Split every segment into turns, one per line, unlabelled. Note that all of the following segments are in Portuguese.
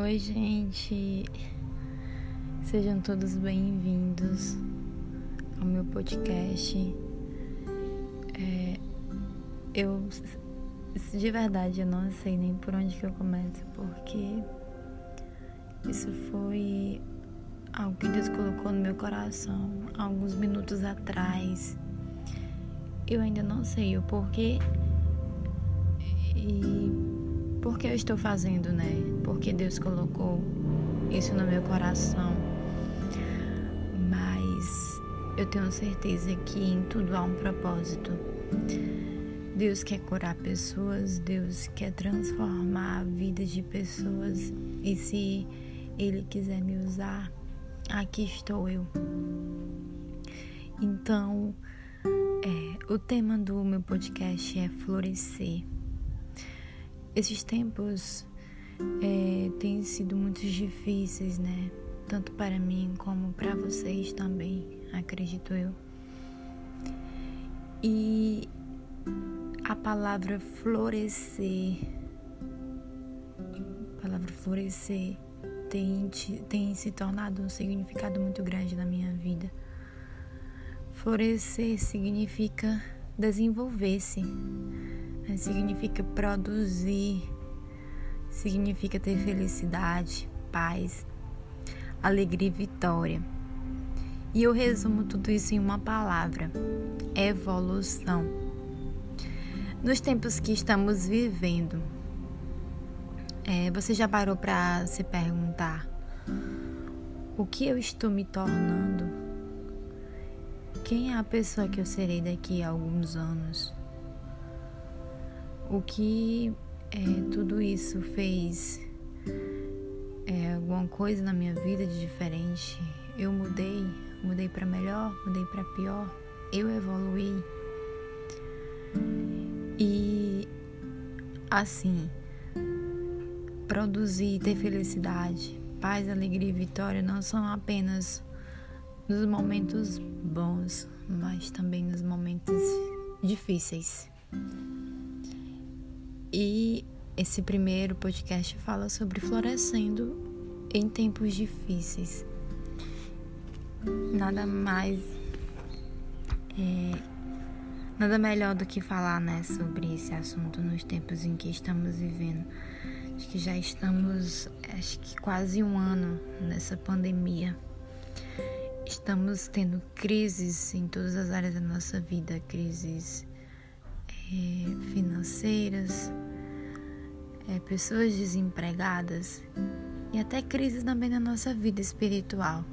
Oi, gente. Sejam todos bem-vindos ao meu podcast. É, eu, de verdade, eu não sei nem por onde que eu começo, porque isso foi algo que Deus colocou no meu coração alguns minutos atrás. Eu ainda não sei o porquê e por que eu estou fazendo, né? Porque Deus colocou isso no meu coração. Mas eu tenho certeza que em tudo há um propósito. Deus quer curar pessoas, Deus quer transformar a vida de pessoas. E se Ele quiser me usar, aqui estou eu. Então, é, o tema do meu podcast é florescer. Esses tempos é, têm sido muito difíceis, né? Tanto para mim como para vocês também, acredito eu. E a palavra florescer, a palavra florescer tem, tem se tornado um significado muito grande na minha vida. Florescer significa desenvolver-se significa produzir, significa ter felicidade, paz, alegria e vitória. E eu resumo tudo isso em uma palavra: evolução. Nos tempos que estamos vivendo, é, você já parou para se perguntar o que eu estou me tornando? Quem é a pessoa que eu serei daqui a alguns anos? O que é, tudo isso fez é, alguma coisa na minha vida de diferente? Eu mudei, mudei para melhor, mudei para pior, eu evoluí. E assim, produzir, ter felicidade, paz, alegria e vitória não são apenas nos momentos bons, mas também nos momentos difíceis. E esse primeiro podcast fala sobre florescendo em tempos difíceis. Nada mais. É, nada melhor do que falar né, sobre esse assunto nos tempos em que estamos vivendo. Acho que já estamos, acho que quase um ano nessa pandemia. Estamos tendo crises em todas as áreas da nossa vida, crises é, financeiras, é, pessoas desempregadas e até crises também na nossa vida espiritual.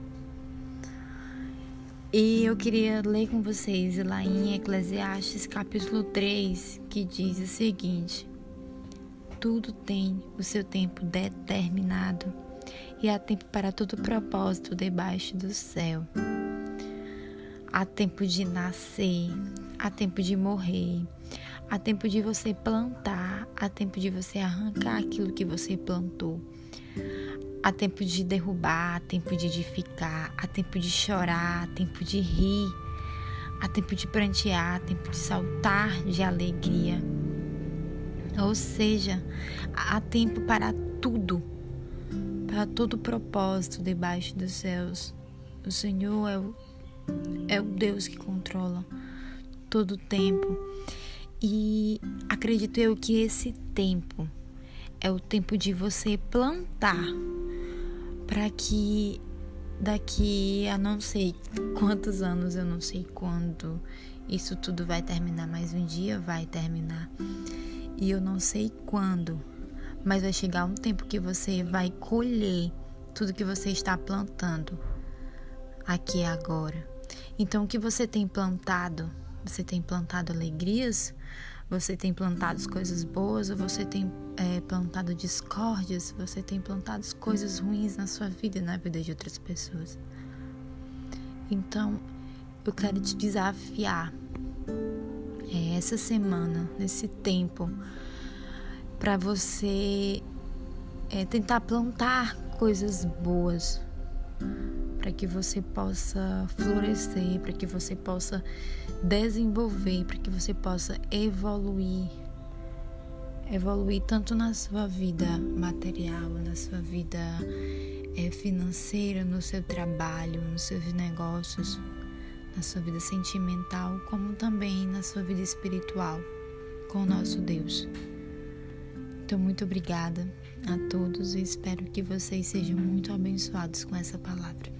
E eu queria ler com vocês lá em Eclesiastes capítulo 3, que diz o seguinte: Tudo tem o seu tempo determinado e há tempo para todo propósito debaixo do céu. Há tempo de nascer, há tempo de morrer, Há tempo de você plantar, há tempo de você arrancar aquilo que você plantou. Há tempo de derrubar, há tempo de edificar, há tempo de chorar, há tempo de rir, há tempo de prantear, há tempo de saltar de alegria. Ou seja, há tempo para tudo, para todo propósito debaixo dos céus. O Senhor é o, é o Deus que controla todo o tempo. E acredito eu que esse tempo é o tempo de você plantar para que daqui a não sei quantos anos, eu não sei quando isso tudo vai terminar, mas um dia vai terminar. E eu não sei quando, mas vai chegar um tempo que você vai colher tudo que você está plantando aqui agora. Então, o que você tem plantado? Você tem plantado alegrias? Você tem plantado coisas boas ou você tem é, plantado discórdias? Você tem plantado coisas ruins na sua vida e na vida de outras pessoas? Então, eu quero te desafiar é, essa semana, nesse tempo, para você é, tentar plantar coisas boas para que você possa florescer, para que você possa desenvolver, para que você possa evoluir evoluir tanto na sua vida material, na sua vida é, financeira, no seu trabalho, nos seus negócios, na sua vida sentimental, como também na sua vida espiritual com o nosso Deus. Então, muito obrigada a todos e espero que vocês sejam muito abençoados com essa palavra.